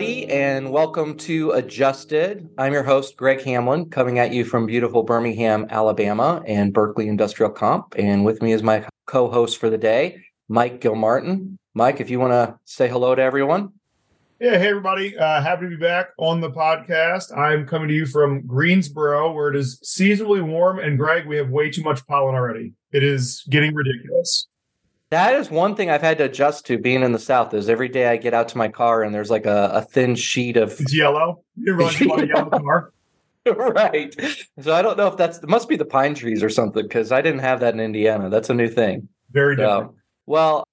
everybody, and welcome to Adjusted. I'm your host, Greg Hamlin, coming at you from beautiful Birmingham, Alabama, and Berkley Industrial Comp. And with me is my co host for the day, Mike Gilmartin. Mike, if you want to say hello to everyone. Yeah, hey everybody. Uh, happy to be back on the podcast. I'm coming to you from Greensboro, where it is seasonably warm. And Greg, we have way too much pollen already. It is getting ridiculous. That is one thing I've had to adjust to being in the South. Is every day I get out to my car and there's like a, a thin sheet of it's yellow. You run a yellow car. right. So I don't know if that's it must be the pine trees or something because I didn't have that in Indiana. That's a new thing. Very different. So, well,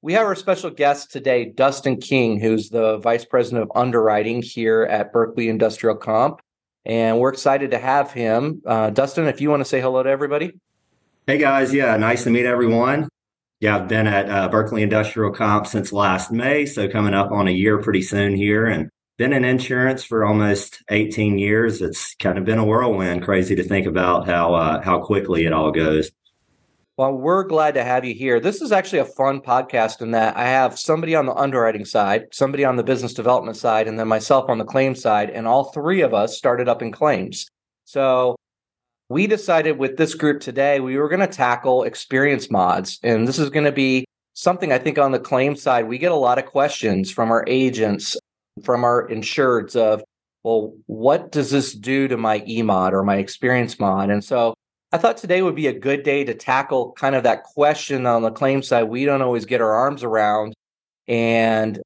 we have our special guest today, Dustin King, who's the vice president of underwriting here at Berkley Industrial Comp, and we're excited to have him. Uh, Dustin, if you want to say hello to everybody. Hey guys, yeah, nice to meet everyone. Yeah, I've been at uh, Berkley Industrial Comp since last May, so coming up on a year pretty soon here, and been in insurance for almost 18 years. It's kind of been a whirlwind. Crazy to think about how uh, how quickly it all goes. Well, we're glad to have you here. This is actually a fun podcast in that I have somebody on the underwriting side, somebody on the business development side, and then myself on the claims side, and all three of us started up in claims. So we decided with this group today, we were going to tackle experience mods. And this is going to be something I think on the claim side, we get a lot of questions from our agents, from our insureds of, well, what does this do to my eMod or my experience mod? And so I thought today would be a good day to tackle kind of that question on the claim side. We don't always get our arms around and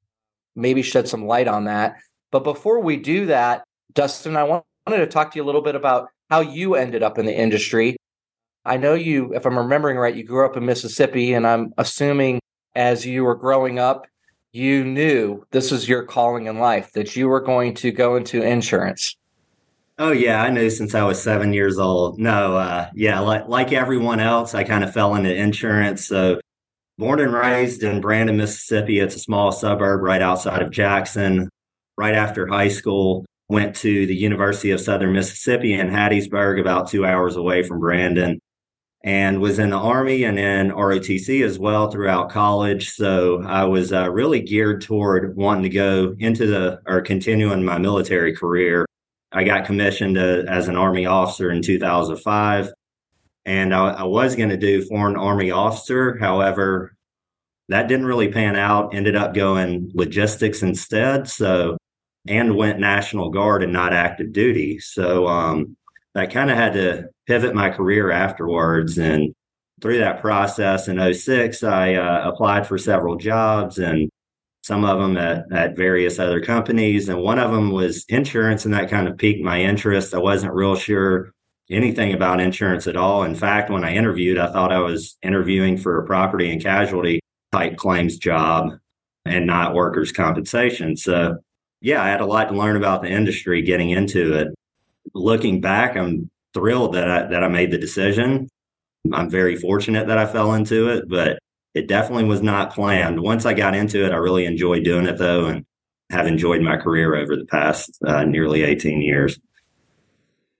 maybe shed some light on that. But before we do that, Dustin, I wanted to talk to you a little bit about how you ended up in the industry. I know you, if I'm remembering right, you grew up in Mississippi, and I'm assuming as you were growing up, you knew this was your calling in life, that you were going to go into insurance. Oh yeah, I knew since I was seven years old. No, uh, yeah, like like everyone else, I kind of fell into insurance. So, born and raised in Brandon, Mississippi. It's a small suburb right outside of Jackson. Right after high school, went to the University of Southern Mississippi in Hattiesburg, about two hours away from Brandon, and was in the Army and in ROTC as well throughout college. So I was uh, really geared toward wanting to go into the or continuing my military career. I got commissioned uh, as an Army officer in 2005, and I, I was going to do foreign Army officer. However, that didn't really pan out. Ended up going logistics instead. So and went National Guard and not active duty. So um, I kind of had to pivot my career afterwards. And through that process in 06, I uh, applied for several jobs and some of them at, at various other companies. And one of them was insurance, and that kind of piqued my interest. I wasn't real sure anything about insurance at all. In fact, when I interviewed, I thought I was interviewing for a property and casualty type claims job and not workers' compensation. So yeah, I had a lot to learn about the industry getting into it. Looking back, I'm thrilled that I, that I made the decision. I'm very fortunate that I fell into it, but it definitely was not planned. Once I got into it, I really enjoyed doing it though, and have enjoyed my career over the past uh, nearly 18 years.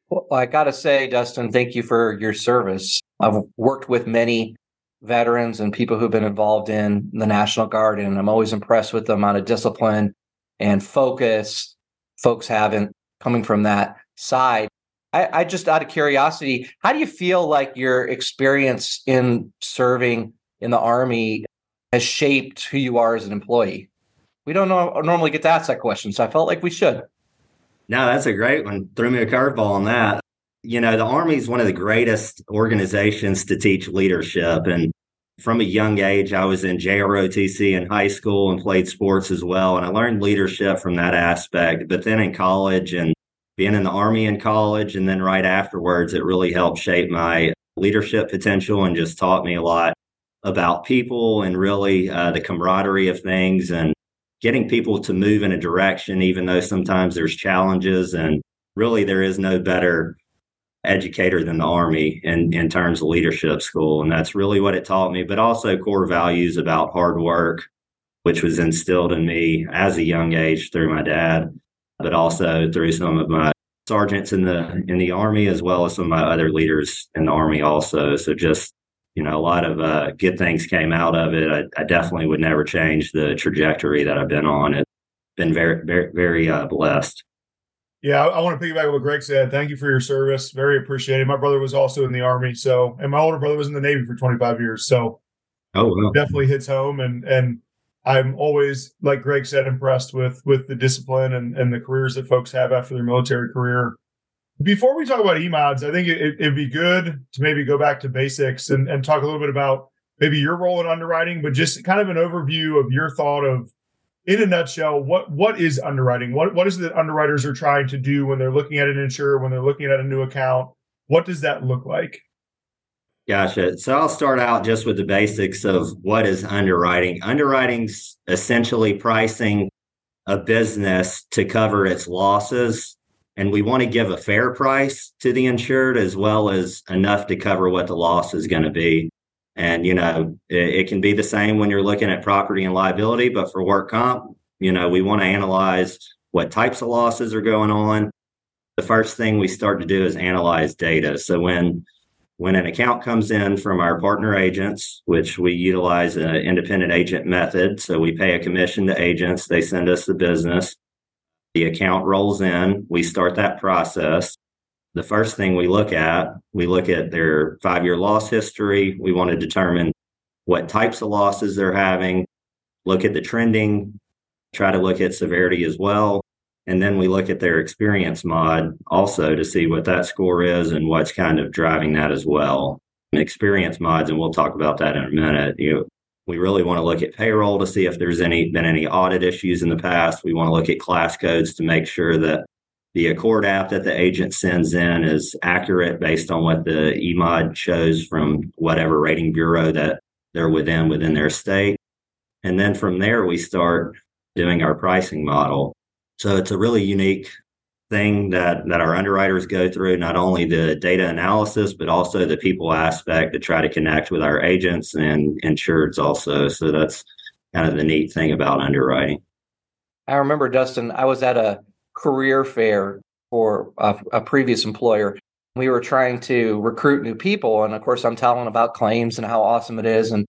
Well, I got to say, Dustin, thank you for your service. I've worked with many veterans and people who've been involved in the National Guard, and I'm always impressed with the amount of discipline and focus folks haven't coming from that side. I, I just out of curiosity, how do you feel like your experience in serving in the army has shaped who you are as an employee? We don't know, normally get to ask that question, so I felt like we should. No, that's a great one. Threw me a curveball on that. You know, the Army is one of the greatest organizations to teach leadership. And from a young age, I was in JROTC in high school and played sports as well. And I learned leadership from that aspect. But then in college and being in the Army in college, and then right afterwards, it really helped shape my leadership potential and just taught me a lot about people and really uh, the camaraderie of things and getting people to move in a direction, even though sometimes there's challenges. And really, there is no better educator than the Army in, in terms of leadership school. And that's really what it taught me, but also core values about hard work, which was instilled in me as a young age through my dad, but also through some of my sergeants in the in the army as well as some of my other leaders in the army also so just you know a lot of uh, good things came out of it I, I definitely would never change the trajectory that i've been on It's been very, very, very uh, blessed. Yeah, I, I want to piggyback what Greg said. Thank you for your service. Very appreciated. My brother was also in the army, so and my older brother was in the Navy for 25 years. So oh, wow. definitely hits home. And and I'm always, like Greg said, impressed with with the discipline and and the careers that folks have after their military career. Before we talk about EMODs, I think it, it'd be good to maybe go back to basics and, and talk a little bit about maybe your role in underwriting, but just kind of an overview of your thought of in a nutshell, what what is underwriting? What what is it that underwriters are trying to do when they're looking at an insurer, when they're looking at a new account? What does that look like? Gotcha. So I'll start out just with the basics of what is underwriting. Underwriting's essentially pricing a business to cover its losses. And we want to give a fair price to the insured as well as enough to cover what the loss is going to be. And, you know, it, it, can be the same when you're looking at property and liability, but for work comp, you know, we want to analyze what types of losses are going on. The first thing we start to do is analyze data. So when when an account comes in from our partner agents, which we utilize an independent agent method, so we pay a commission to agents, they send us the business. The account rolls in, we start that process the first thing we look at, we look at their five year loss history. We want to determine what types of losses they're having, look at the trending, try to look at severity as well. And then we look at their experience mod also to see what that score is and what's kind of driving that as well. Experience mods, and we'll talk about that in a minute. You know, we really want to look at payroll to see if there's any been any audit issues in the past. We want to look at class codes to make sure that the ACORD app that the agent sends in is accurate based on what the EMOD shows from whatever rating bureau that they're within within their state. And then from there, we start doing our pricing model. So it's a really unique thing that, that our underwriters go through, not only the data analysis, but also the people aspect to try to connect with our agents and insureds also. So that's kind of the neat thing about underwriting. I remember, Dustin, I was at a career fair for a, a previous employer. We were trying to recruit new people, and of course, I'm telling about claims and how awesome it is. And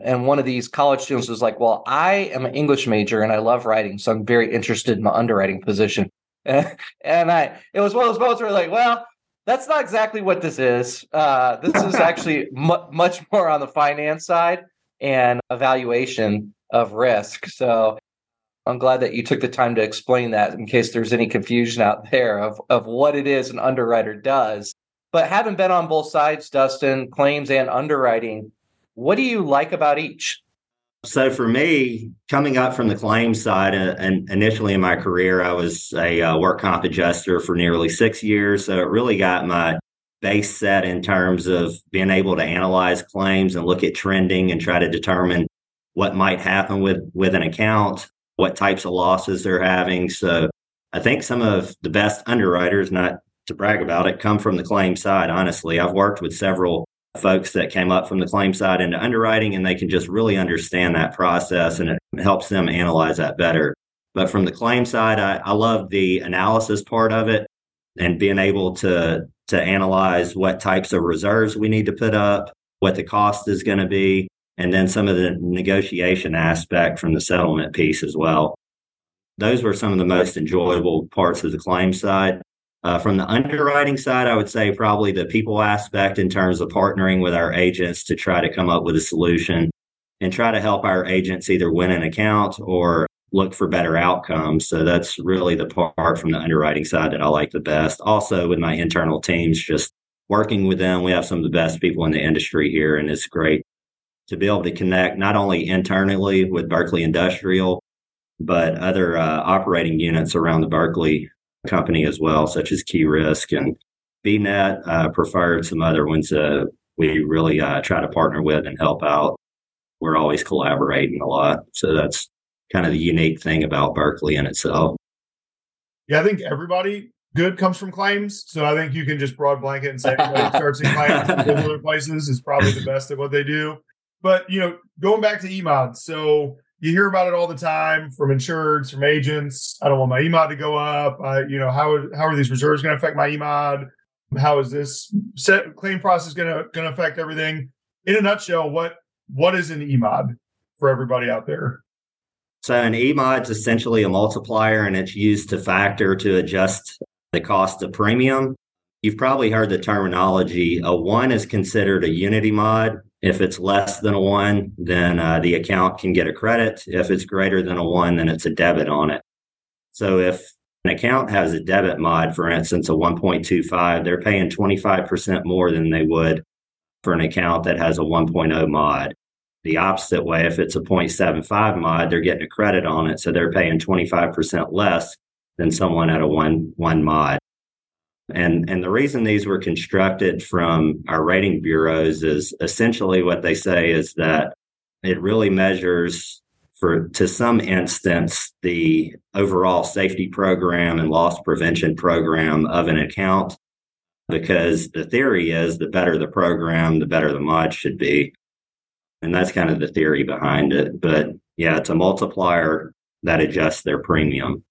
and one of these college students was like, "Well, I am an English major and I love writing, so I'm very interested in the underwriting position." And, I, it was one of those moments where like, well, that's not exactly what this is. Uh, this is actually mu- much more on the finance side and evaluation of risk. So I'm glad that you took the time to explain that in case there's any confusion out there of, of what it is an underwriter does. But having been on both sides, Dustin, claims and underwriting, what do you like about each? So for me, coming up from the claims side, uh, and initially in my career, I was a uh, work comp adjuster for nearly six years. So it really got my base set in terms of being able to analyze claims and look at trending and try to determine what might happen with with an account what types of losses they're having. So I think some of the best underwriters, not to brag about it, come from the claim side. Honestly, I've worked with several folks that came up from the claim side into underwriting and they can just really understand that process and it helps them analyze that better. But from the claim side, I, I love the analysis part of it and being able to to analyze what types of reserves we need to put up, what the cost is going to be, and then some of the negotiation aspect from the settlement piece as well. Those were some of the most enjoyable parts of the claim side. Uh, from the underwriting side, I would say probably the people aspect in terms of partnering with our agents to try to come up with a solution and try to help our agents either win an account or look for better outcomes. So that's really the part from the underwriting side that I like the best. Also, with my internal teams, just working with them, we have some of the best people in the industry here, and it's great to be able to connect not only internally with Berkley Industrial, but other uh, operating units around the Berkley company as well, such as Key Risk and BNet, uh, preferred some other ones uh, we really uh, try to partner with and help out. We're always collaborating a lot. So that's kind of the unique thing about Berkley in itself. Yeah, I think everybody good comes from claims. So I think you can just broad blanket and say anybody starts in claims from other places is probably the best at what they do. But you know, going back to EMOD, so you hear about it all the time from insureds, from agents. I don't want my EMOD to go up. I, you know, how how are these reserves going to affect my EMOD? How is this set claim process going to going to affect everything? In a nutshell, what what is an EMOD for everybody out there? So an EMOD is essentially a multiplier and it's used to factor to adjust the cost of premium. You've probably heard the terminology. A one is considered a unity mod. If it's less than a one, then uh, the account can get a credit. If it's greater than a one, then it's a debit on it. So if an account has a debit mod, for instance, a 1.25, they're paying 25% more than they would for an account that has a 1.0 mod. The opposite way, if it's a 0.75 mod, they're getting a credit on it. So they're paying 25% less than someone at a one, one mod. And, and the reason these were constructed from our rating bureaus is essentially what they say is that it really measures for to some instance the overall safety program and loss prevention program of an account because the theory is the better the program the better the mod should be and that's kind of the theory behind it. But yeah, it's a multiplier that adjusts their premium.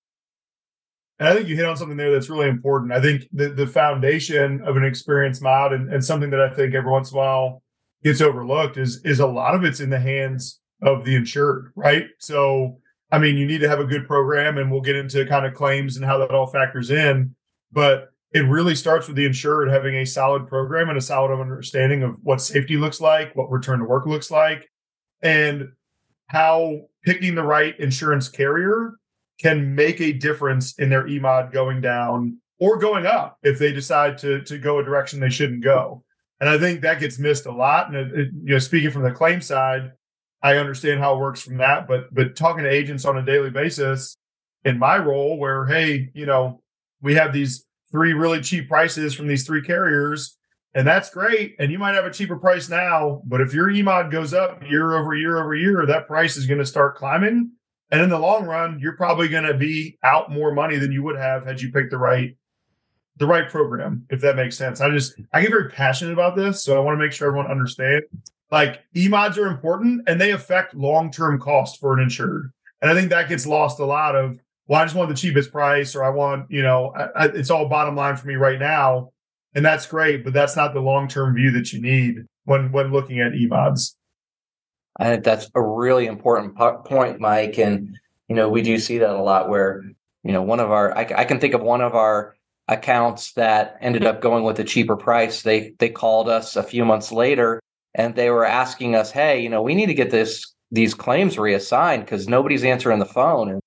And I think you hit on something there that's really important. I think the, the foundation of an experienced mod and, and something that I think every once in a while gets overlooked is is a lot of it's in the hands of the insured, right? So I mean, you need to have a good program, and we'll get into kind of claims and how that all factors in. But it really starts with the insured having a solid program and a solid understanding of what safety looks like, what return to work looks like, and how picking the right insurance carrier can make a difference in their EMOD going down or going up if they decide to to go a direction they shouldn't go. And I think that gets missed a lot. And it, you know, speaking from the claim side, I understand how it works from that. But but talking to agents on a daily basis in my role, where hey, you know, we have these three really cheap prices from these three carriers. And that's great. And you might have a cheaper price now, but if your EMOD goes up year over year over year, that price is going to start climbing. And in the long run, you're probably going to be out more money than you would have had you picked the right the right program, if that makes sense. I just I get very passionate about this, so I want to make sure everyone understands. Like EMODs are important and they affect long-term cost for an insured. And I think that gets lost a lot of well, I just want the cheapest price, or I want, you know, I, I, it's all bottom line for me right now, and that's great, but that's not the long term view that you need when when looking at EMODs. I think that's a really important point, Mike, and you know we do see that a lot. Where you know one of our, I, I can think of one of our accounts that ended up going with a cheaper price. They they called us a few months later, and they were asking us, "Hey, you know, we need to get this these claims reassigned because nobody's answering the phone." And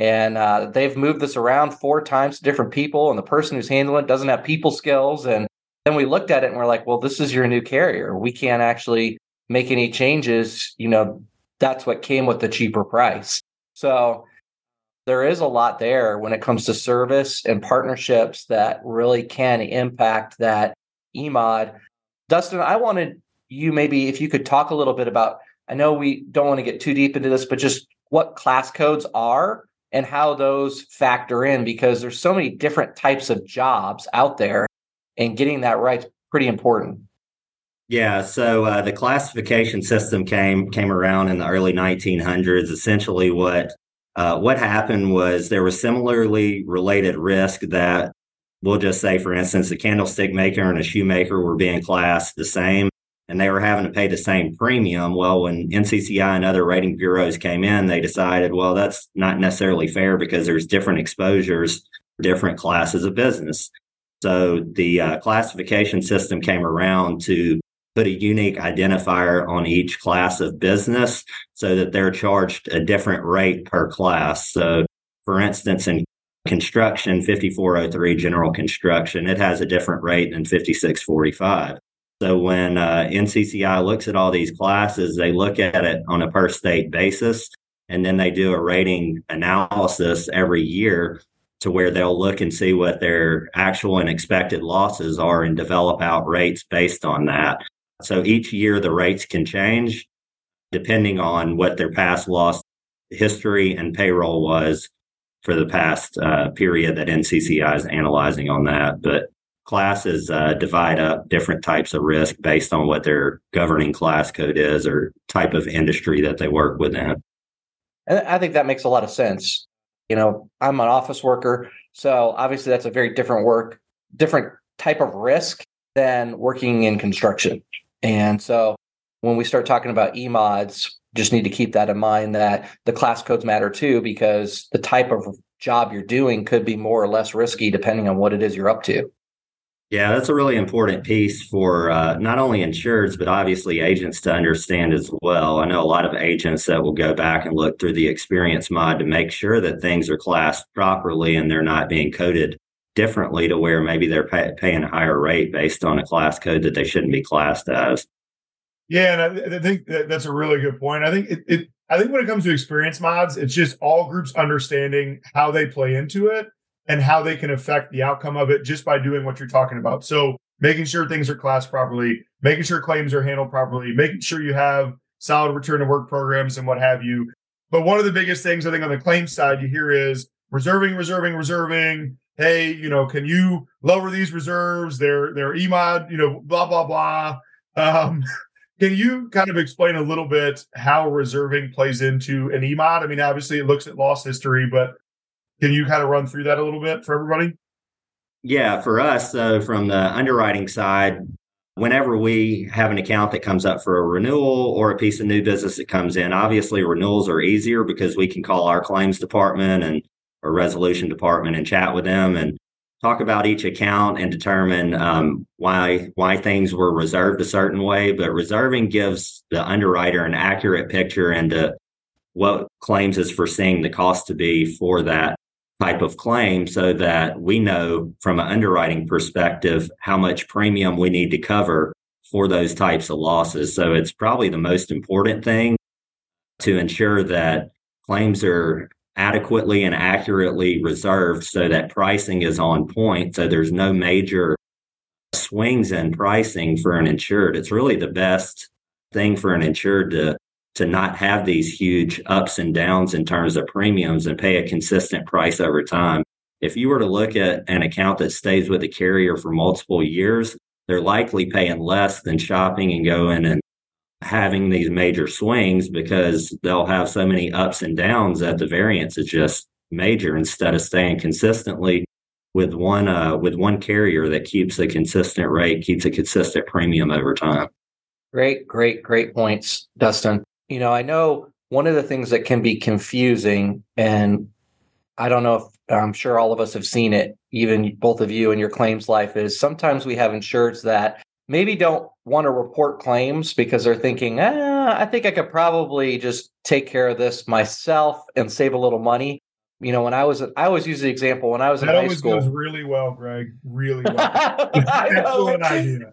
and uh, they've moved this around four times to different people and the person who's handling it doesn't have people skills and then we looked at it and we're like well this is your new carrier we can't actually make any changes you know that's what came with the cheaper price. So there is a lot there when it comes to service and partnerships that really can impact that emod dustin i wanted you maybe if you could talk a little bit about i know we don't want to get too deep into this but just what class codes are and how those factor in because there's so many different types of jobs out there and getting that right is pretty important yeah so uh, the classification system came came around in the early 1900s essentially what uh, what happened was there was similarly related risk that we'll just say for instance a candlestick maker and a shoemaker were being classed the same and they were having to pay the same premium. Well, when NCCI and other rating bureaus came in, they decided, well, that's not necessarily fair because there's different exposures, different classes of business. So the uh, classification system came around to put a unique identifier on each class of business so that they're charged a different rate per class. So, for instance, in construction 5403 general construction, it has a different rate than 5645. So when uh, NCCI looks at all these classes, they look at it on a per state basis, and then they do a rating analysis every year to where they'll look and see what their actual and expected losses are and develop out rates based on that. So each year the rates can change depending on what their past loss history and payroll was for the past uh, period that NCCI is analyzing on that. But classes uh, divide up different types of risk based on what their governing class code is or type of industry that they work within. And I think that makes a lot of sense. You know, I'm an office worker, so obviously that's a very different work, different type of risk than working in construction. And so when we start talking about EMODs, just need to keep that in mind that the class codes matter too, because the type of job you're doing could be more or less risky depending on what it is you're up to. Yeah, that's a really important piece for uh, not only insureds, but obviously agents to understand as well. I know a lot of agents that will go back and look through the experience mod to make sure that things are classed properly and they're not being coded differently to where maybe they're pay, paying a higher rate based on a class code that they shouldn't be classed as. Yeah, and I, I think that that's a really good point. I think it, it, I think when it comes to experience mods, it's just all groups understanding how they play into it and how they can affect the outcome of it just by doing what you're talking about. So making sure things are classed properly, making sure claims are handled properly, making sure you have solid return to work programs and what have you. But one of the biggest things I think on the claim side you hear is reserving, reserving, reserving. Hey, you know, can you lower these reserves? They're they're EMOD, you know, blah blah blah. Um, can you kind of explain a little bit how reserving plays into an EMOD? I mean, obviously it looks at loss history, but can you kind of run through that a little bit for everybody? Yeah, for us, uh, from the underwriting side, whenever we have an account that comes up for a renewal or a piece of new business that comes in, obviously renewals are easier because we can call our claims department and or resolution department and chat with them and talk about each account and determine um, why why things were reserved a certain way. But reserving gives the underwriter an accurate picture into what claims is foreseeing the cost to be for that type of claim so that we know from an underwriting perspective how much premium we need to cover for those types of losses. So it's probably the most important thing to ensure that claims are adequately and accurately reserved so that pricing is on point. So there's no major swings in pricing for an insured. It's really the best thing for an insured to to not have these huge ups and downs in terms of premiums and pay a consistent price over time. If you were to look at an account that stays with the carrier for multiple years, they're likely paying less than shopping and going and having these major swings because they'll have so many ups and downs that the variance is just major instead of staying consistently with one uh, with one carrier that keeps a consistent rate, keeps a consistent premium over time. Great, great, great points, Dustin you know, I know one of the things that can be confusing, and I don't know if I'm sure all of us have seen it, even both of you in your claims life, is sometimes we have insureds that maybe don't want to report claims because they're thinking, ah, I think I could probably just take care of this myself and save a little money. You know, when I was, I always use the example when I was that in high always school. goes really well, Greg. Really well. Excellent idea.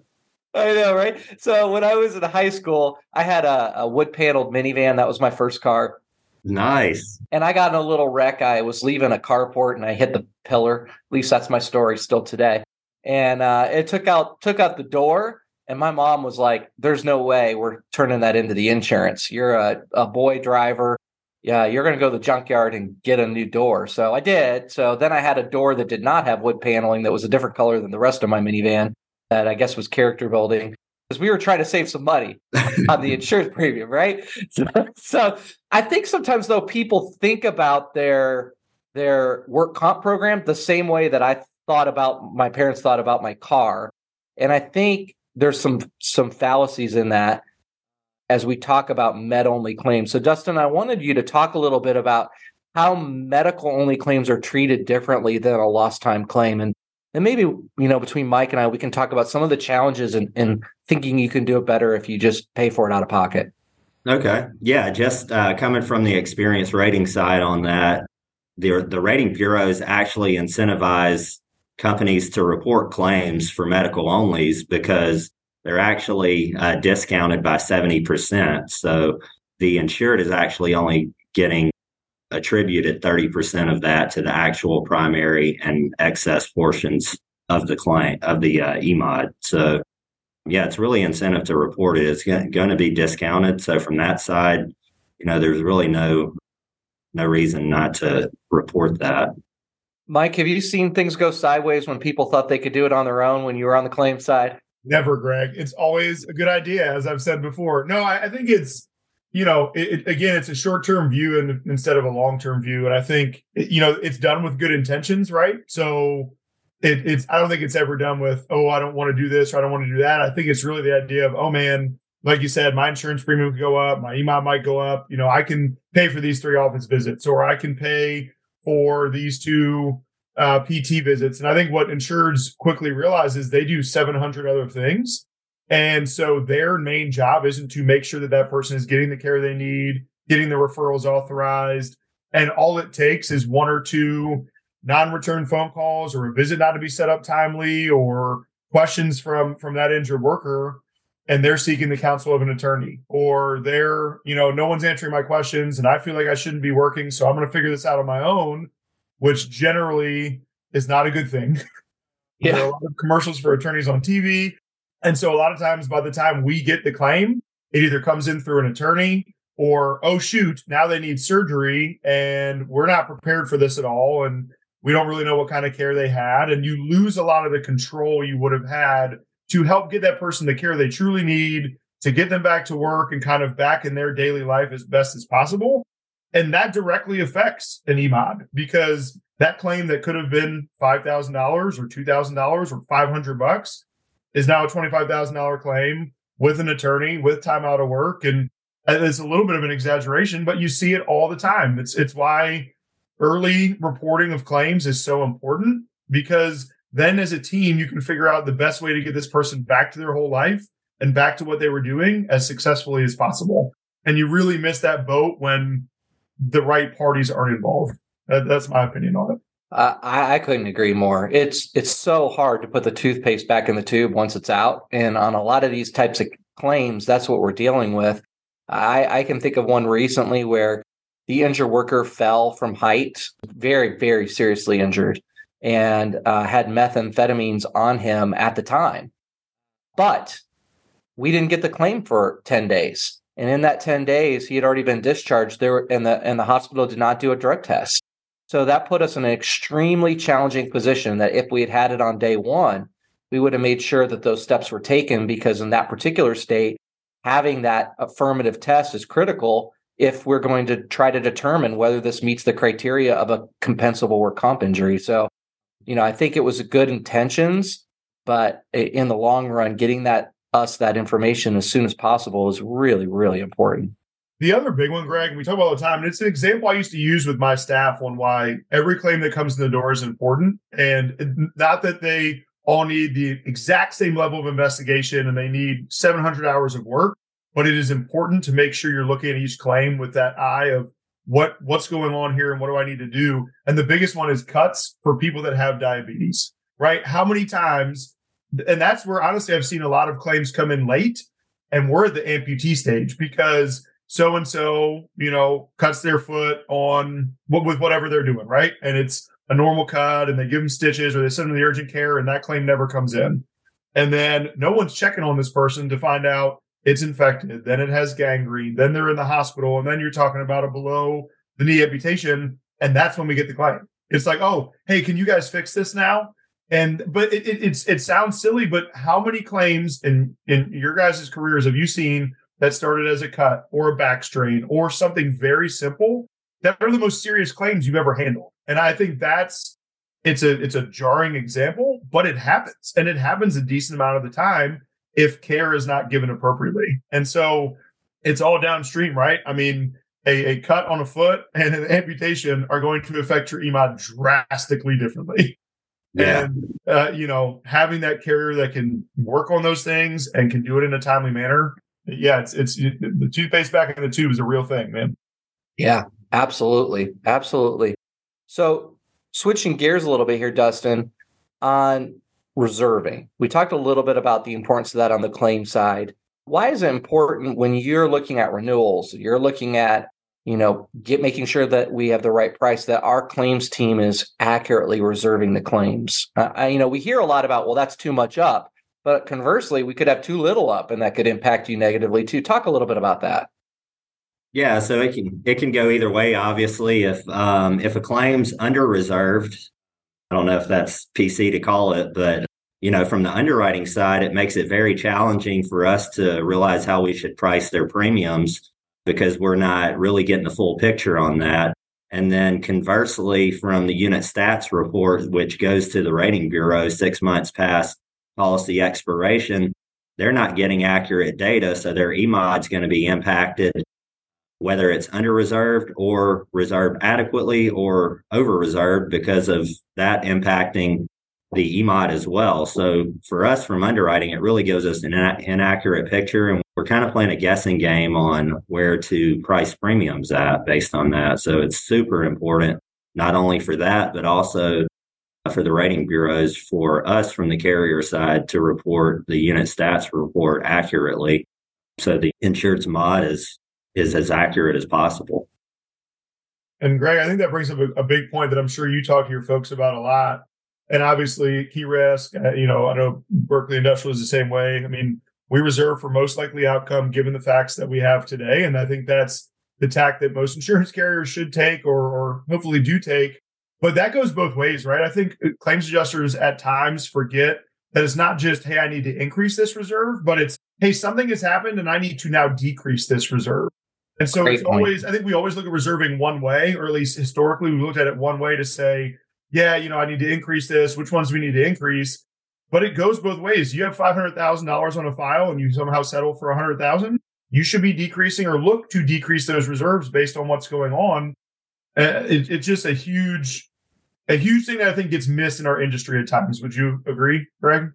I know, right? So when I was in high school, I had a, a wood paneled minivan. That was my first car. Nice. And I got in a little wreck. I was leaving a carport and I hit the pillar. At least that's my story still today. And uh, it took out took out the door. And my mom was like, "There's no way we're turning that into the insurance. You're a, a boy driver. Yeah, you're going to go to the junkyard and get a new door." So I did. So then I had a door that did not have wood paneling that was a different color than the rest of my minivan that I guess was character building because we were trying to save some money on the insurance premium, right? So, so, I think sometimes though people think about their their work comp program the same way that I thought about my parents thought about my car, and I think there's some some fallacies in that as we talk about med only claims. So Dustin, I wanted you to talk a little bit about how medical only claims are treated differently than a lost time claim. And and maybe you know between mike and i we can talk about some of the challenges in, in thinking you can do it better if you just pay for it out of pocket. Okay. Yeah just uh, coming from the experience rating side on that the, the rating bureaus actually incentivize companies to report claims for medical onlys because they're actually uh, discounted by 70% so the insured is actually only getting attributed 30% of that to the actual primary and excess portions of the client of the uh, EMOD. So, yeah, it's really incentive to report it. It's going to be discounted. So, from that side, you know, there's really no no reason not to report that. Mike, have you seen things go sideways when people thought they could do it on their own when you were on the claim side? Never, Greg. It's always a good idea, as I've said before. No, I, I think it's you know, it, it, again, it's a short term view and instead of a long term view. And I think, you know, it's done with good intentions, right? So it, it's, I don't think it's ever done with, oh, I don't want to do this or I don't want to do that. I think it's really the idea of, oh man, like you said, my insurance premium could go up, my EMOD might go up. You know, I can pay for these three office visits, or I can pay for these two uh, PT visits. And I think what insureds quickly realize is they do 700 other things. And so their main job isn't to make sure that that person is getting the care they need, getting the referrals authorized. And all it takes is one or two non return phone calls or a visit not to be set up timely or questions from from that injured worker and they're seeking the counsel of an attorney or they're you know no one's answering my questions and i feel like i shouldn't be working so i'm going to figure this out on my own which generally is not a good thing. Yeah there are a lot of commercials for attorneys on tv and so a lot of times by the time we get the claim it either comes in through an attorney or oh shoot now they need surgery and we're not prepared for this at all and we don't really know what kind of care they had and you lose a lot of the control you would have had to help get that person the care they truly need to get them back to work and kind of back in their daily life as best as possible. And that directly affects an EMOD because that claim that could have been $5,000 or $2,000 or 500 bucks is now a $25,000 claim with an attorney with time out of work. And it's a little bit of an exaggeration, but you see it all the time. It's, it's why early reporting of claims is so important because then as a team, you can figure out the best way to get this person back to their whole life and back to what they were doing as successfully as possible. And you really miss that boat when the right parties aren't involved. That, that's my opinion on it. I, I couldn't agree more. It's it's so hard to put the toothpaste back in the tube once it's out, and on a lot of these types of claims, that's what we're dealing with. I, I can think of one recently where the injured worker fell from height, very very seriously injured, and uh, had methamphetamines on him at the time. But we didn't get the claim for 10 days. And in that 10 days, he had already been discharged there and the and the hospital did not do a drug test. So that put us in an extremely challenging position that if we had had it on day 1, we would have made sure that those steps were taken because in that particular state having that affirmative test is critical if we're going to try to determine whether this meets the criteria of a compensable work comp injury. So you know, I think it was good intentions, but in the long run, getting that us that information as soon as possible is really, really important. The other big one, Greg, we talk about all the time, and it's an example I used to use with my staff on why every claim that comes in the door is important. And not that they all need the exact same level of investigation and they need 700 hours of work, but it is important to make sure you're looking at each claim with that eye of what what's going on here and what do I need to do? And the biggest one is cuts for people that have diabetes, right? How many times and that's where honestly I've seen a lot of claims come in late and we're at the amputee stage because so and so, you know, cuts their foot on with whatever they're doing, right? And it's a normal cut and they give them stitches or they send them to the urgent care and that claim never comes in. And then no one's checking on this person to find out it's infected, then it has gangrene, then they're in the hospital, and then you're talking about a below the knee amputation, and that's when we get the claim. It's like, oh, hey, can you guys fix this now? And but it, it it's it sounds silly, but how many claims in in your guys' careers have you seen that started as a cut or a back strain or something very simple that are the most serious claims you've ever handled? And I think that's it's a it's a jarring example, but it happens, and it happens a decent amount of the time if care is not given appropriately. And so it's all downstream, right? I mean, a, a cut on a foot and an amputation are going to affect your EMOD drastically differently. Yeah. And, uh, you know, having that carrier that can work on those things and can do it in a timely manner. Yeah, it's, it's the toothpaste back in the tube is a real thing, man. Yeah, absolutely. Absolutely. So switching gears a little bit here, Dustin, on reserving. We talked a little bit about the importance of that on the claim side. Why is it important when you're looking at renewals? You're looking at, you know, get making sure that we have the right price, that our claims team is accurately reserving the claims. Uh, I, you know, we hear a lot about, well, that's too much up, but conversely, we could have too little up, and that could impact you negatively too. Talk a little bit about that. Yeah, so it can it can go either way. Obviously, if um, if a claim's under reserved, I don't know if that's PC to call it, but you know, from the underwriting side, it makes it very challenging for us to realize how we should price their premiums because we're not really getting the full picture on that. And then conversely, from the unit stats report, which goes to the rating bureau six months past policy expiration, they're not getting accurate data. So their EMOD is going to be impacted, whether it's under reserved or reserved adequately or over reserved because of that impacting the EMOD as well. So for us from underwriting, it really gives us an inaccurate picture. And we're kind of playing a guessing game on where to price premiums at based on that. So it's super important, not only for that, but also for the rating bureaus for us from the carrier side to report the unit stats report accurately. So the insured's mod is is as accurate as possible. And Greg, I think that brings up a, a big point that I'm sure you talk to your folks about a lot. And obviously, key risk, uh, you know, I know Berkley Industrial is the same way. I mean, we reserve for most likely outcome given the facts that we have today. And I think that's the tack that most insurance carriers should take or, or hopefully do take but that goes both ways, right? I think claims adjusters at times forget that it's not just, hey, I need to increase this reserve, but it's, hey, something has happened and I need to now decrease this reserve. And so Great it's point. always, I think we always look at reserving one way, or at least historically, we looked at it one way to say, yeah, you know, I need to increase this. Which ones we need to increase? But it goes both ways. You have five hundred thousand dollars on a file, and you somehow settle for a hundred thousand. You should be decreasing or look to decrease those reserves based on what's going on. Uh, it, it's just a huge a huge thing that I think gets missed in our industry at times. Would you agree, Greg?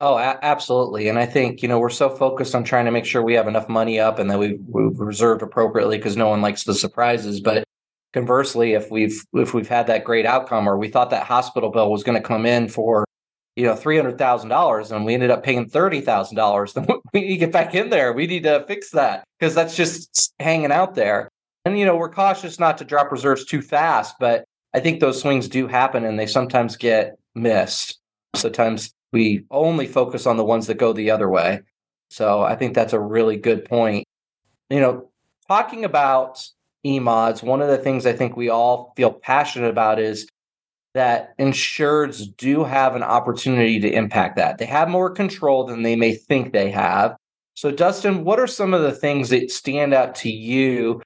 Oh, a- absolutely. And I think, you know, we're so focused on trying to make sure we have enough money up and that we, we've reserved appropriately because no one likes the surprises. But conversely, if we've if we've had that great outcome or we thought that hospital bill was going to come in for, you know, three hundred thousand dollars and we ended up paying thirty thousand dollars, then we need to get back in there. We need to fix that because that's just hanging out there. And you know, we're cautious not to drop reserves too fast, but I think those swings do happen and they sometimes get missed. Sometimes we only focus on the ones that go the other way. So I think that's a really good point. You know, talking about EMODs, one of the things I think we all feel passionate about is that insureds do have an opportunity to impact that. They have more control than they may think they have. So, Dustin, what are some of the things that stand out to you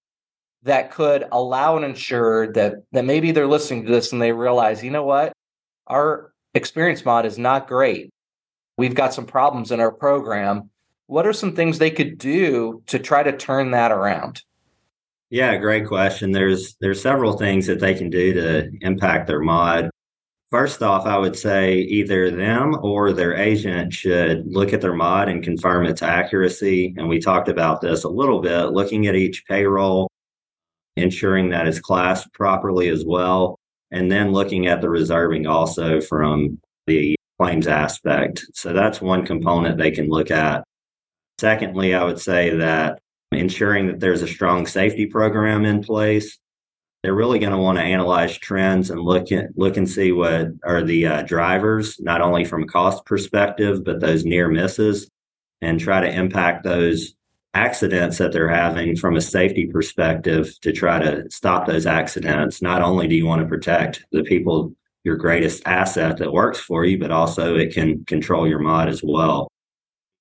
that could allow an insured that that maybe they're listening to this and they realize, you know what, our experience mod is not great. We've got some problems in our program. What are some things they could do to try to turn that around? Yeah, great question. There's there's several things that they can do to impact their mod. First off, I would say either them or their agent should look at their mod and confirm its accuracy. And we talked about this a little bit, looking at each payroll, ensuring that it's classed properly as well, and then looking at the reserving also from the claims aspect. So that's one component they can look at. Secondly, I would say that ensuring that there's a strong safety program in place. They're really going to want to analyze trends and look at look and see what are the uh, drivers, not only from a cost perspective, but those near misses, and try to impact those accidents that they're having from a safety perspective to try to stop those accidents. Not only do you want to protect the people, your greatest asset that works for you, but also it can control your mod as well.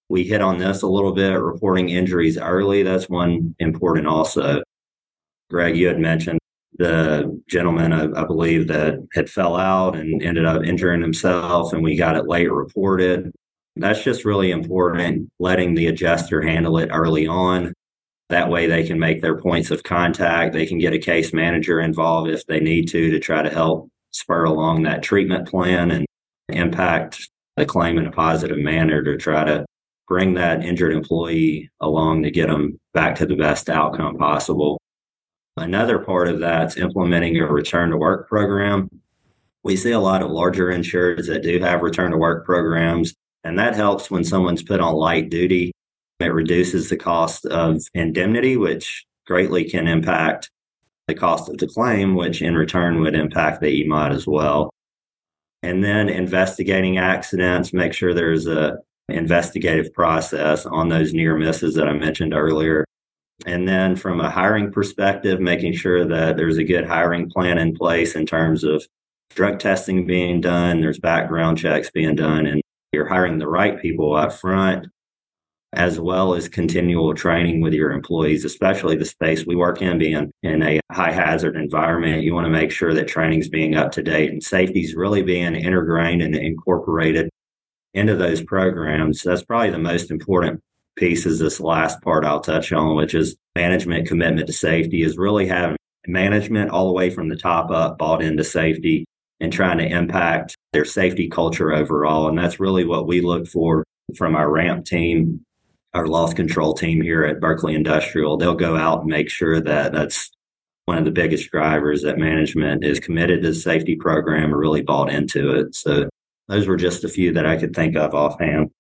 We hit on this a little bit, reporting injuries early. That's one important also. Greg, you had mentioned the gentleman, I, I believe, that had fell out and ended up injuring himself, and we got it late reported. That's just really important, letting the adjuster handle it early on. That way they can make their points of contact. They can get a case manager involved if they need to to try to help spur along that treatment plan and impact the claim in a positive manner to try to bring that injured employee along to get them back to the best outcome possible. Another part of that's implementing a return to work program. We see a lot of larger insurers that do have return to work programs and that helps when someone's put on light duty. It reduces the cost of indemnity, which greatly can impact the cost of the claim, which in return would impact the EMOD as well. And then investigating accidents, make sure there's a investigative process on those near misses that I mentioned earlier. And then from a hiring perspective, making sure that there's a good hiring plan in place in terms of drug testing being done, there's background checks being done, and you're hiring the right people up front, as well as continual training with your employees, especially the space we work in being in a high hazard environment. You want to make sure that training's being up to date and safety's really being integrated and incorporated into those programs. That's probably the most important piece is this last part I'll touch on, which is management commitment to safety is really having management all the way from the top up bought into safety and trying to impact their safety culture overall. And that's really what we look for from our ramp team, our loss control team here at Berkley Industrial. They'll go out and make sure that that's one of the biggest drivers that management is committed to the safety program or really bought into it. So those were just a few that I could think of offhand.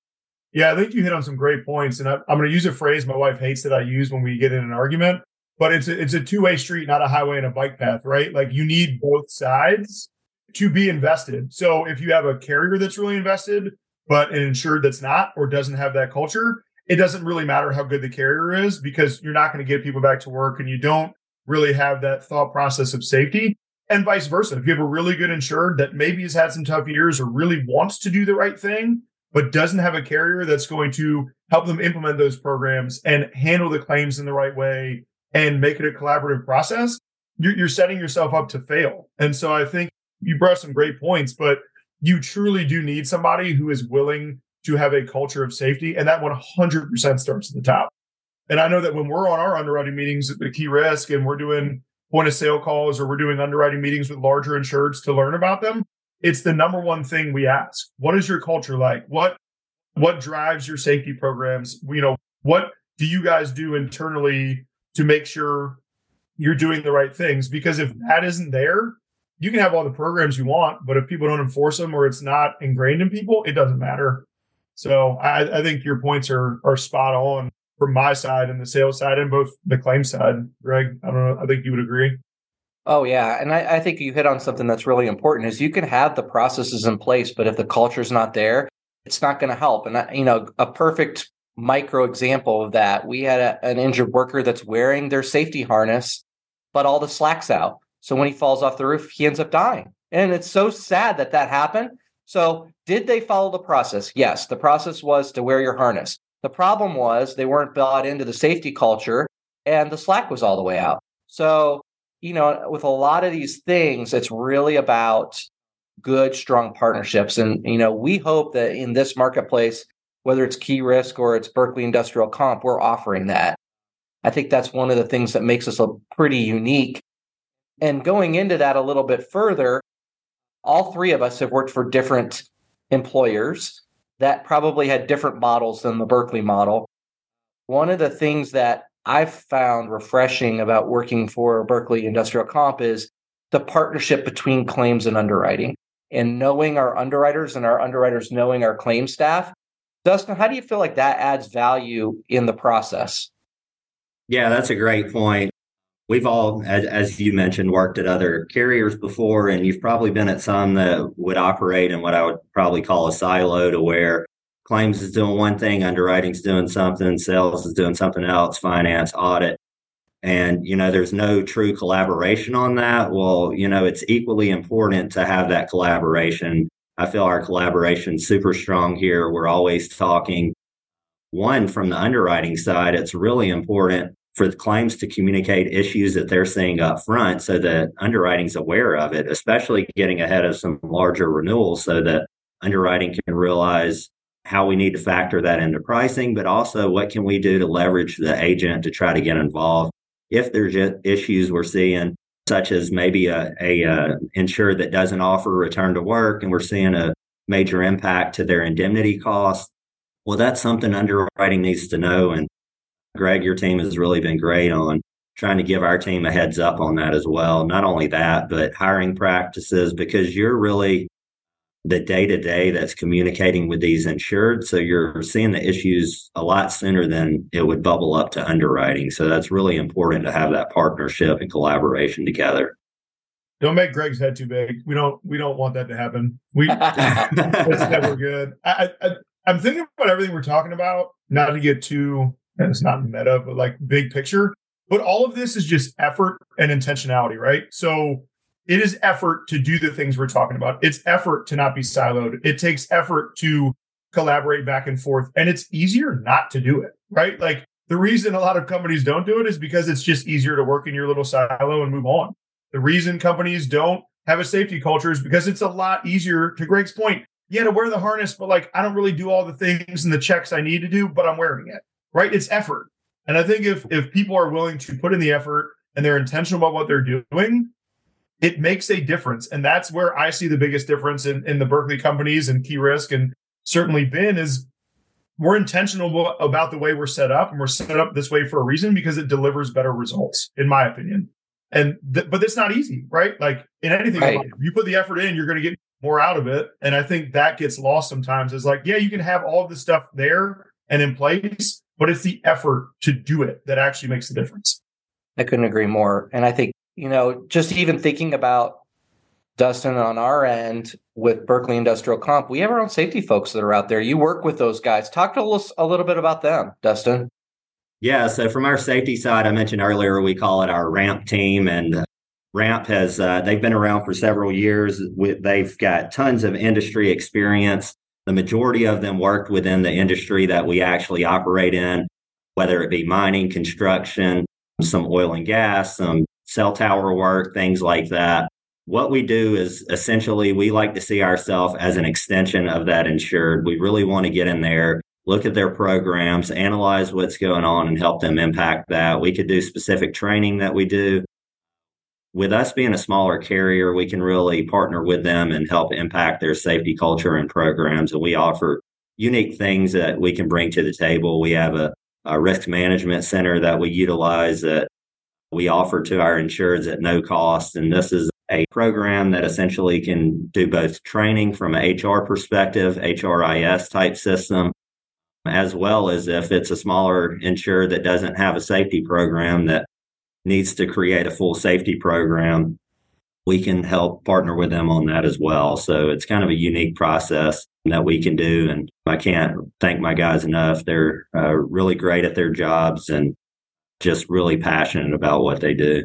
Yeah, I think you hit on some great points. And I, am going to use a phrase my wife hates that I use when we get in an argument, but it's a, it's a two way street, not a highway and a bike path, right? Like you need both sides to be invested. So if you have a carrier that's really invested, but an insured that's not or doesn't have that culture, it doesn't really matter how good the carrier is because you're not going to get people back to work and you don't really have that thought process of safety. And vice versa. If you have a really good insured that maybe has had some tough years or really wants to do the right thing, but doesn't have a carrier that's going to help them implement those programs and handle the claims in the right way and make it a collaborative process, you're, setting yourself up to fail. And so I think you brought some great points, but you truly do need somebody who is willing to have a culture of safety. And that 100% starts at the top. And I know that when we're on our underwriting meetings at the key risk and we're doing point of sale calls or we're doing underwriting meetings with larger insureds to learn about them, it's the number one thing we ask. What is your culture like? What what drives your safety programs? You know, what do you guys do internally to make sure you're doing the right things? Because if that isn't there, you can have all the programs you want, but if people don't enforce them or it's not ingrained in people, it doesn't matter. So I, I think your points are are spot on from my side and the sales side and both the claim side. Greg, I don't know. I think you would agree. Oh yeah, and I, I, think you hit on something that's really important. Is you can have the processes in place, but if the culture's not there, it's not going to help. And I, you know, a perfect micro example of that, we had a, an injured worker that's wearing their safety harness, but all the slacks out. So when he falls off the roof, he ends up dying, and it's so sad that that happened. So did they follow the process? Yes, the process was to wear your harness. The problem was they weren't bought into the safety culture, and the slack was all the way out. So you know, with a lot of these things, it's really about good, strong partnerships. And, you know, we hope that in this marketplace, whether it's key risk or it's Berkley Industrial Comp, we're offering that. I think that's one of the things that makes us a pretty unique. And going into that a little bit further, all three of us have worked for different employers that probably had different models than the Berkley model. One of the things that I've found refreshing about working for Berkley Industrial Comp is the partnership between claims and underwriting and knowing our underwriters and our underwriters knowing our claim staff. Dustin, how do you feel like that adds value in the process? Yeah, that's a great point. We've all, as, as you mentioned, worked at other carriers before, and you've probably been at some that would operate in what I would probably call a silo to where claims is doing one thing, underwriting's doing something, sales is doing something else, finance, audit. And, you know, there's no true collaboration on that. Well, you know, it's equally important to have that collaboration. I feel our collaboration super strong here. We're always talking. One, from the underwriting side, it's really important for the claims to communicate issues that they're seeing up front so that underwriting's aware of it, especially getting ahead of some larger renewals so that underwriting can realize how we need to factor that into pricing, but also what can we do to leverage the agent to try to get involved if there's issues we're seeing, such as maybe a, a, uh, insured that doesn't offer return to work, and we're seeing a major impact to their indemnity costs. Well, that's something underwriting needs to know. And Greg, your team has really been great on trying to give our team a heads up on that as well. Not only that, but hiring practices, because you're really the day to day that's communicating with these insured. So you're seeing the issues a lot sooner than it would bubble up to underwriting. So that's really important to have that partnership and collaboration together. Don't make Greg's head too big. We don't. We don't want that to happen. We that's never good. I, I, I'm thinking about everything we're talking about. Not to get too. And it's not meta, but like big picture. But all of this is just effort and intentionality, right? So it is effort to do the things we're talking about. It's effort to not be siloed. It takes effort to collaborate back and forth. And it's easier not to do it, right? Like the reason a lot of companies don't do it is because it's just easier to work in your little silo and move on. The reason companies don't have a safety culture is because it's a lot easier, to Greg's point, yeah, to wear the harness, but like I don't really do all the things and the checks I need to do, but I'm wearing it. Right? It's effort. And I think if if people are willing to put in the effort and they're intentional about what they're doing, it makes a difference. And that's where I see the biggest difference in, in the Berkley companies and Key Risk and certainly Ben is we're intentional about the way we're set up and we're set up this way for a reason because it delivers better results, in my opinion. And th- but it's not easy, right? Like in anything, right. you put the effort in, you're going to get more out of it. And I think that gets lost sometimes. Is like, yeah, you can have all the stuff there and in place, but it's the effort to do it that actually makes the difference. I couldn't agree more. And I think, you know, just even thinking about Dustin on our end with Berkley Industrial Comp, we have our own safety folks that are out there. You work with those guys. Talk to us a little bit about them, Dustin. Yeah. So from our safety side, I mentioned earlier, we call it our RAMP team. And RAMP has, uh, they've been around for several years. They've got tons of industry experience. The majority of them worked within the industry that we actually operate in, whether it be mining, construction, some oil and gas, some cell tower work, things like that. What we do is essentially we like to see ourselves as an extension of that insured. We really want to get in there, look at their programs, analyze what's going on, and help them impact that. We could do specific training that we do. With us being a smaller carrier, we can really partner with them and help impact their safety culture and programs. And we offer unique things that we can bring to the table. We have a a risk management center that we utilize that we offer to our insureds at no cost. And this is a program that essentially can do both training from an HR perspective, HRIS type system, as well as if it's a smaller insured that doesn't have a safety program that needs to create a full safety program, we can help partner with them on that as well. So it's kind of a unique process that we can do. And I can't thank my guys enough. They're uh, really great at their jobs and just really passionate about what they do.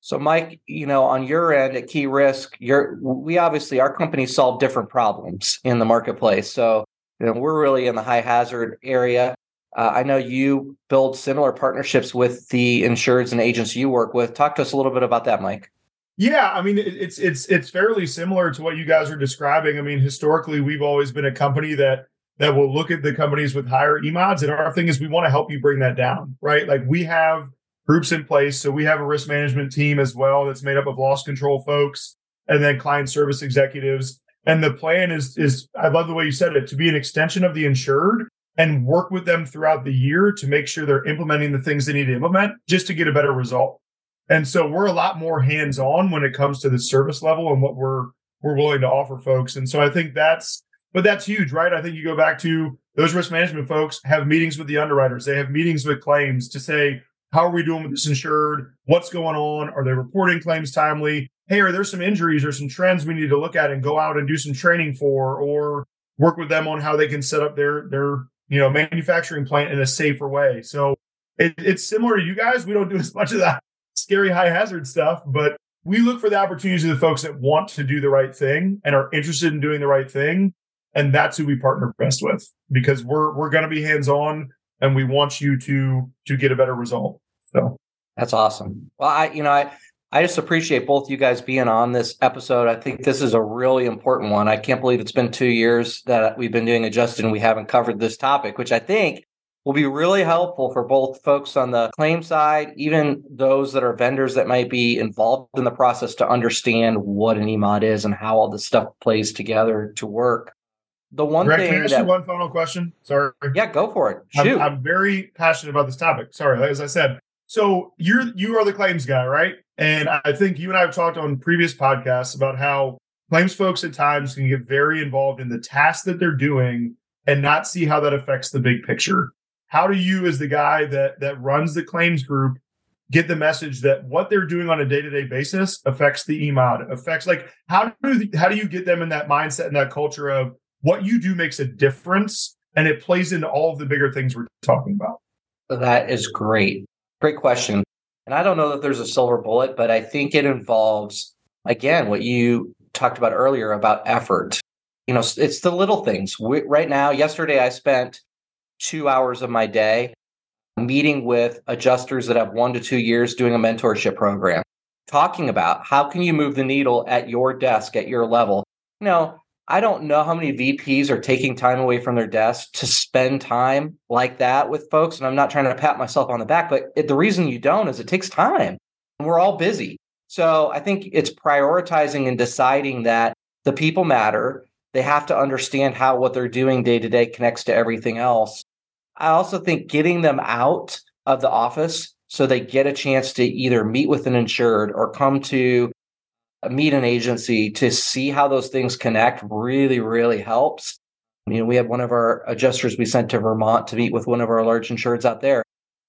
So, Mike, you know, on your end at Key Risk, you're we obviously our company solve different problems in the marketplace. So, you know, we're really in the high hazard area. Uh, I know you build similar partnerships with the insureds and agents you work with. Talk to us a little bit about that, Mike. Yeah, I mean it's it's it's fairly similar to what you guys are describing. I mean, historically, we've always been a company that that will look at the companies with higher EMODs, and our thing is we want to help you bring that down, right? Like we have groups in place, so we have a risk management team as well that's made up of loss control folks and then client service executives. And the plan is is I love the way you said it to be an extension of the insured and work with them throughout the year to make sure they're implementing the things they need to implement just to get a better result. And so we're a lot more hands on when it comes to the service level and what we're we're willing to offer folks. And so I think that's but that's huge, right? I think you go back to those risk management folks have meetings with the underwriters. They have meetings with claims to say, how are we doing with this insured? What's going on? Are they reporting claims timely? Hey, are there some injuries or some trends we need to look at and go out and do some training for or work with them on how they can set up their their you know manufacturing plant in a safer way. So it, it's similar to you guys. We don't do as much of that scary high hazard stuff, but we look for the opportunities of the folks that want to do the right thing and are interested in doing the right thing. And that's who we partner best with because we're we're going to be hands on and we want you to to get a better result. So that's awesome. Well, I you know I I just appreciate both you guys being on this episode. I think this is a really important one. I can't believe it's been two years that we've been doing Adjusted and we haven't covered this topic, which I think will be really helpful for both folks on the claim side, even those that are vendors that might be involved in the process to understand what an EMOD is and how all this stuff plays together to work. The one Greg, thing can I ask that, you one final question? Sorry. Yeah, go for it. Shoot. I'm, I'm very passionate about this topic. Sorry, as I said. So you're you are the claims guy, right? And I think you and I have talked on previous podcasts about how claims folks at times can get very involved in the task that they're doing and not see how that affects the big picture. How do you as the guy that that runs the claims group get the message that what they're doing on a day-to-day basis affects the emod affects like how do how do you get them in that mindset and that culture of what you do makes a difference and it plays into all of the bigger things we're talking about? That is great. Great question and i don't know that there's a silver bullet but i think it involves again what you talked about earlier about effort you know it's the little things we, right now yesterday i spent two hours of my day meeting with adjusters that have one to two years doing a mentorship program, talking about how can you move the needle at your desk, at your level. You know, I don't know how many VPs are taking time away from their desk to spend time like that with folks. And I'm not trying to pat myself on the back, but it, the reason you don't is it takes time. And we're all busy. So I think it's prioritizing and deciding that the people matter. They have to understand how what they're doing day to day connects to everything else. I also think getting them out of the office so they get a chance to either meet with an insured or come to meet an agency to see how those things connect really, really helps. You know, we had one of our adjusters we sent to Vermont to meet with one of our large insureds out there.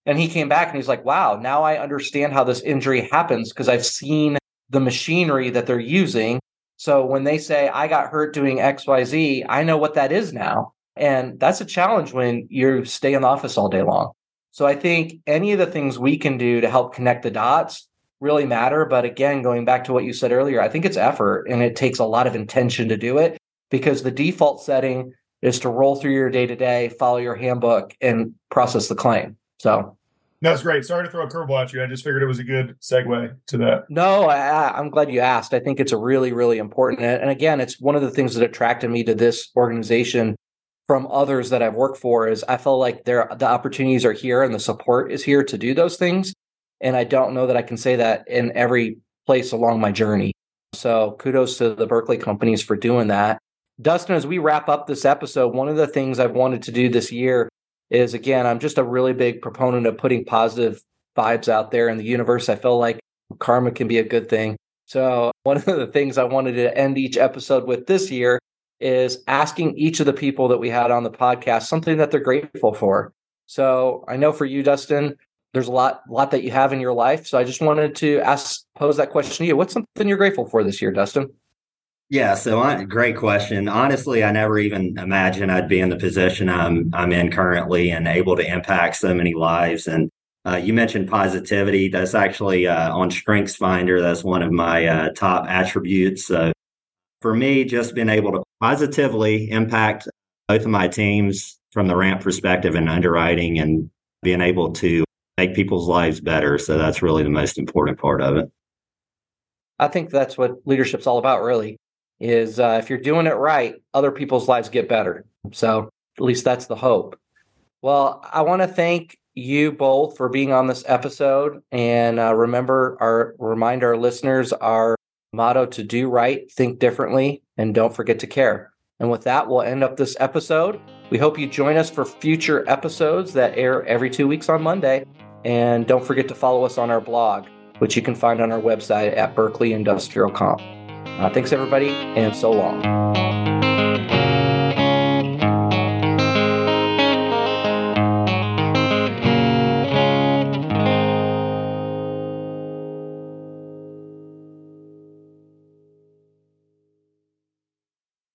And he came back and he's like, wow, now I understand how this injury happens because I've seen the machinery that they're using. So when they say, I got hurt doing XYZ, I know what that is now. And that's a challenge when you stay in the office all day long. So I think any of the things we can do to help connect the dots really matter. But again, going back to what you said earlier, I think it's effort and it takes a lot of intention to do it because the default setting is to roll through your day to day, follow your handbook, and process the claim. So that's great. Sorry to throw a curveball at you. I just figured it was a good segue to that. No, I, am glad you asked. I think it's a really, really important. And again, it's one of the things that attracted me to this organization from others that I've worked for is I feel like there the opportunities are here and the support is here to do those things. And I don't know that I can say that in every place along my journey. So kudos to the Berkley companies for doing that. Dustin, as we wrap up this episode, one of the things I've wanted to do this year is again, I'm just a really big proponent of putting positive vibes out there in the universe. I feel like karma can be a good thing. So, one of the things I wanted to end each episode with this year is asking each of the people that we had on the podcast something that they're grateful for. So, I know for you, Dustin, there's a lot, lot that you have in your life. So, I just wanted to ask, pose that question to you. What's something you're grateful for this year, Dustin? Yeah, so I, great question. Honestly, I never even imagined I'd be in the position I'm I'm in currently and able to impact so many lives. And uh, you mentioned positivity. That's actually uh, on Strengths Finder. That's one of my uh, top attributes. So for me, just being able to positively impact both of my teams from the ramp perspective and underwriting, and being able to make people's lives better. So that's really the most important part of it. I think that's what leadership's all about, really is uh, if you're doing it right, other people's lives get better. So at least that's the hope. Well, I want to thank you both for being on this episode, and uh, remember our remind our listeners our motto to do right, think differently, and don't forget to care. And with that, we'll end up this episode. We hope you join us for future episodes that air every two weeks on Monday. And don't forget to follow us on our blog, which you can find on our website at Berkley Industrial Comp. Uh, thanks, everybody, and so long.